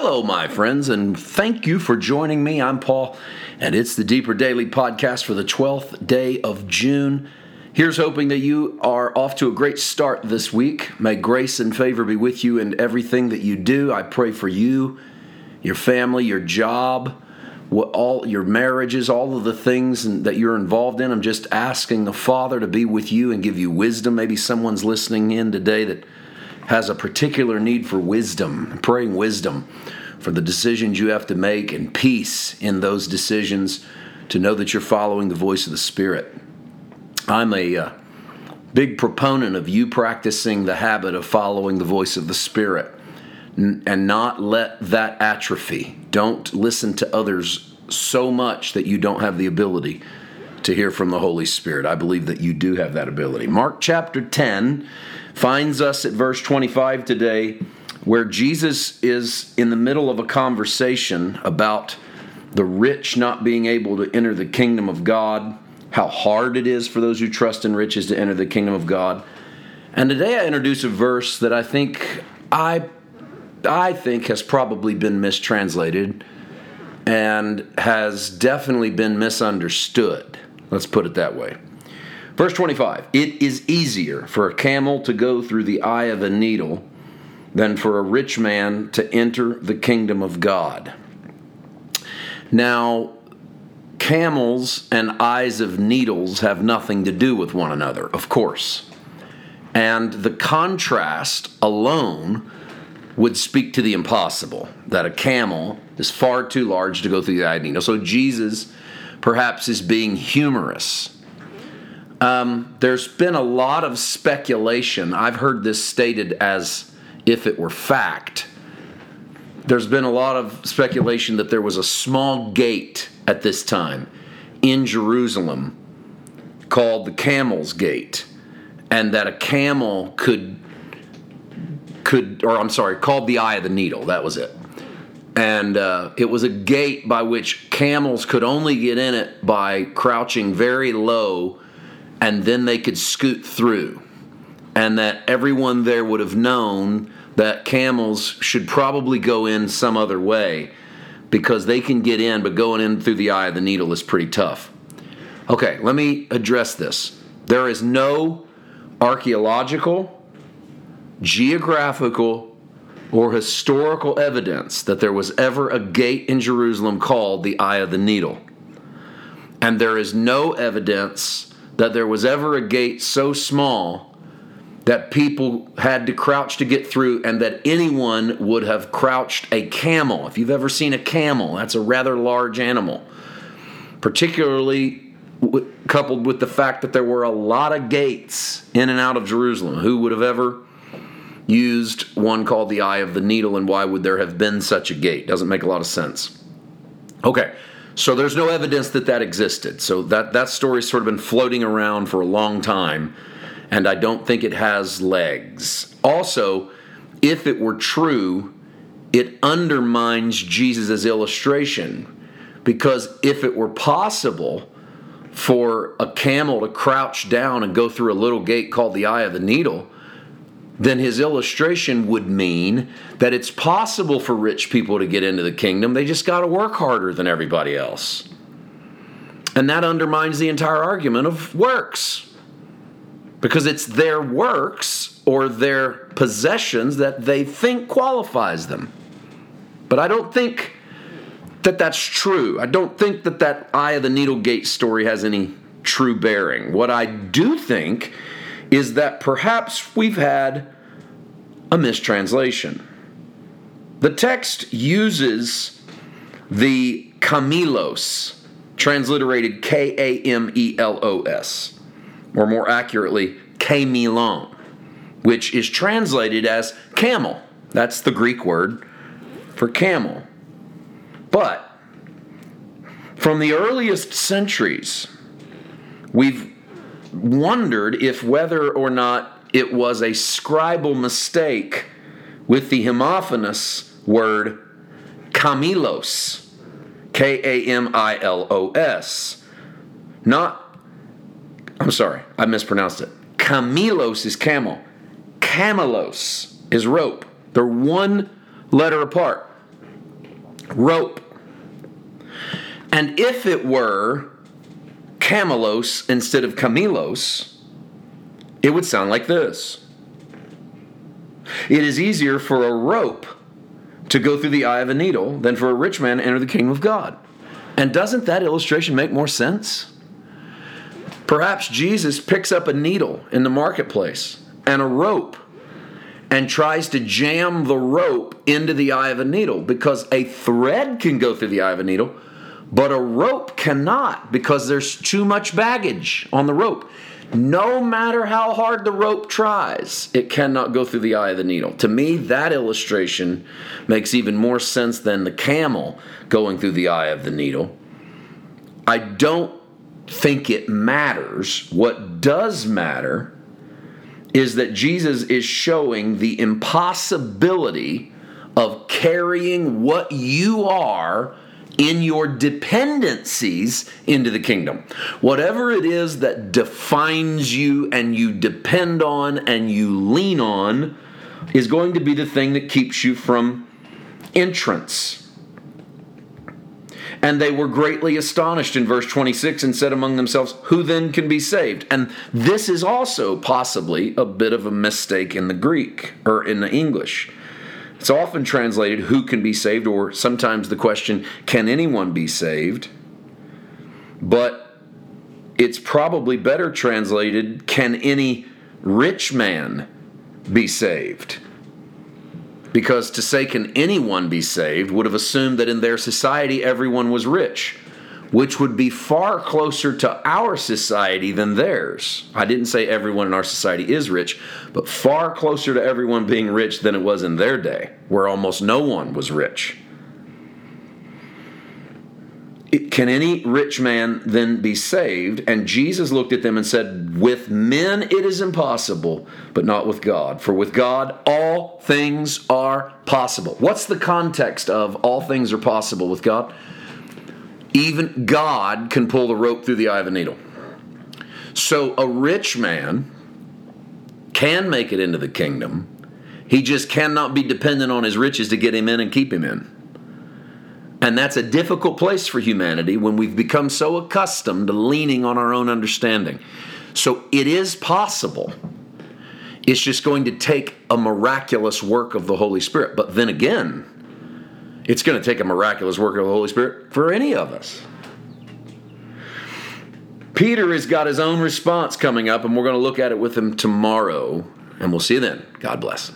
Hello, my friends, and thank you for joining me. I'm Paul, and it's the Deeper Daily podcast for the 12th day of June. Here's hoping that you are off to a great start this week. May grace and favor be with you in everything that you do. I pray for you, your family, your job, all your marriages, all of the things that you're involved in. I'm just asking the Father to be with you and give you wisdom. Maybe someone's listening in today that has a particular need for wisdom, praying wisdom for the decisions you have to make and peace in those decisions to know that you're following the voice of the Spirit. I'm a uh, big proponent of you practicing the habit of following the voice of the Spirit and not let that atrophy. Don't listen to others so much that you don't have the ability to hear from the Holy Spirit. I believe that you do have that ability. Mark chapter 10 finds us at verse 25 today, where Jesus is in the middle of a conversation about the rich not being able to enter the kingdom of God, how hard it is for those who trust in riches to enter the kingdom of God. And today I introduce a verse that I think I I think has probably been mistranslated and has definitely been misunderstood. Let's put it that way. Verse 25 It is easier for a camel to go through the eye of a needle than for a rich man to enter the kingdom of God. Now, camels and eyes of needles have nothing to do with one another, of course. And the contrast alone would speak to the impossible that a camel is far too large to go through the eye of a needle. So Jesus perhaps is being humorous um, there's been a lot of speculation. I've heard this stated as if it were fact. There's been a lot of speculation that there was a small gate at this time in Jerusalem called the Camel's Gate, and that a camel could could, or I'm sorry, called the Eye of the Needle. That was it. And uh, it was a gate by which camels could only get in it by crouching very low and then they could scoot through. And that everyone there would have known that camels should probably go in some other way because they can get in, but going in through the eye of the needle is pretty tough. Okay, let me address this. There is no archaeological, geographical, or historical evidence that there was ever a gate in Jerusalem called the Eye of the Needle. And there is no evidence that there was ever a gate so small that people had to crouch to get through and that anyone would have crouched a camel. If you've ever seen a camel, that's a rather large animal, particularly coupled with the fact that there were a lot of gates in and out of Jerusalem. Who would have ever used one called the Eye of the Needle, and why would there have been such a gate? Doesn't make a lot of sense. Okay, so there's no evidence that that existed. So that that story's sort of been floating around for a long time, and I don't think it has legs. Also, if it were true, it undermines Jesus' illustration because if it were possible for a camel to crouch down and go through a little gate called the eye of the needle, then his illustration would mean that it's possible for rich people to get into the kingdom. They just got to work harder than everybody else. And that undermines the entire argument of works. Because it's their works or their possessions that they think qualifies them. But I don't think that that's true. I don't think that that eye of the needle gate story has any true bearing. What I do think is that perhaps we've had a mistranslation. The text uses the Kamelos, transliterated K A M E L O S, or more accurately, Kamelon, which is translated as camel. That's the Greek word for camel. But from the earliest centuries, we've wondered if whether or not it was a scribal mistake with the homophonous word kamilos, K A M I L O S. Not, I'm sorry, I mispronounced it. Kamilos is camel, camelos is rope. They're one letter apart. rope. And if it were camelos instead of camelos, it would sound like this It is easier for a rope to go through the eye of a needle than for a rich man to enter the kingdom of God. And doesn't that illustration make more sense? Perhaps Jesus picks up a needle in the marketplace and a rope and tries to jam the rope into the eye of a needle because a thread can go through the eye of a needle, but a rope cannot because there's too much baggage on the rope. No matter how hard the rope tries, it cannot go through the eye of the needle. To me, that illustration makes even more sense than the camel going through the eye of the needle. I don't think it matters. What does matter is that Jesus is showing the impossibility of carrying what you are in your dependencies into the kingdom. Whatever it is that defines you and you depend on and you lean on is going to be the thing that keeps you from entrance. And they were greatly astonished in verse 26 and said among themselves, Who then can be saved? And this is also possibly a bit of a mistake in the Greek or in the English. It's often translated, Who can be saved? or sometimes the question, Can anyone be saved? But it's probably better translated, Can any rich man be saved? Because to say, can anyone be saved, would have assumed that in their society everyone was rich, which would be far closer to our society than theirs. I didn't say everyone in our society is rich, but far closer to everyone being rich than it was in their day, where almost no one was rich. Can any rich man then be saved? And Jesus looked at them and said, With men it is impossible, but not with God. For with God all things are possible. What's the context of all things are possible with God? Even God can pull the rope through the eye of a needle. So a rich man can make it into the kingdom. He just cannot be dependent on his riches to get him in and keep him in. And that's a difficult place for humanity when we've become so accustomed to leaning on our own understanding. So it is possible. It's just going to take a miraculous work of the Holy Spirit. But then again, it's going to take a miraculous work of the Holy Spirit for any of us. Peter has got his own response coming up, and we're going to look at it with him tomorrow. And we'll see you then. God bless.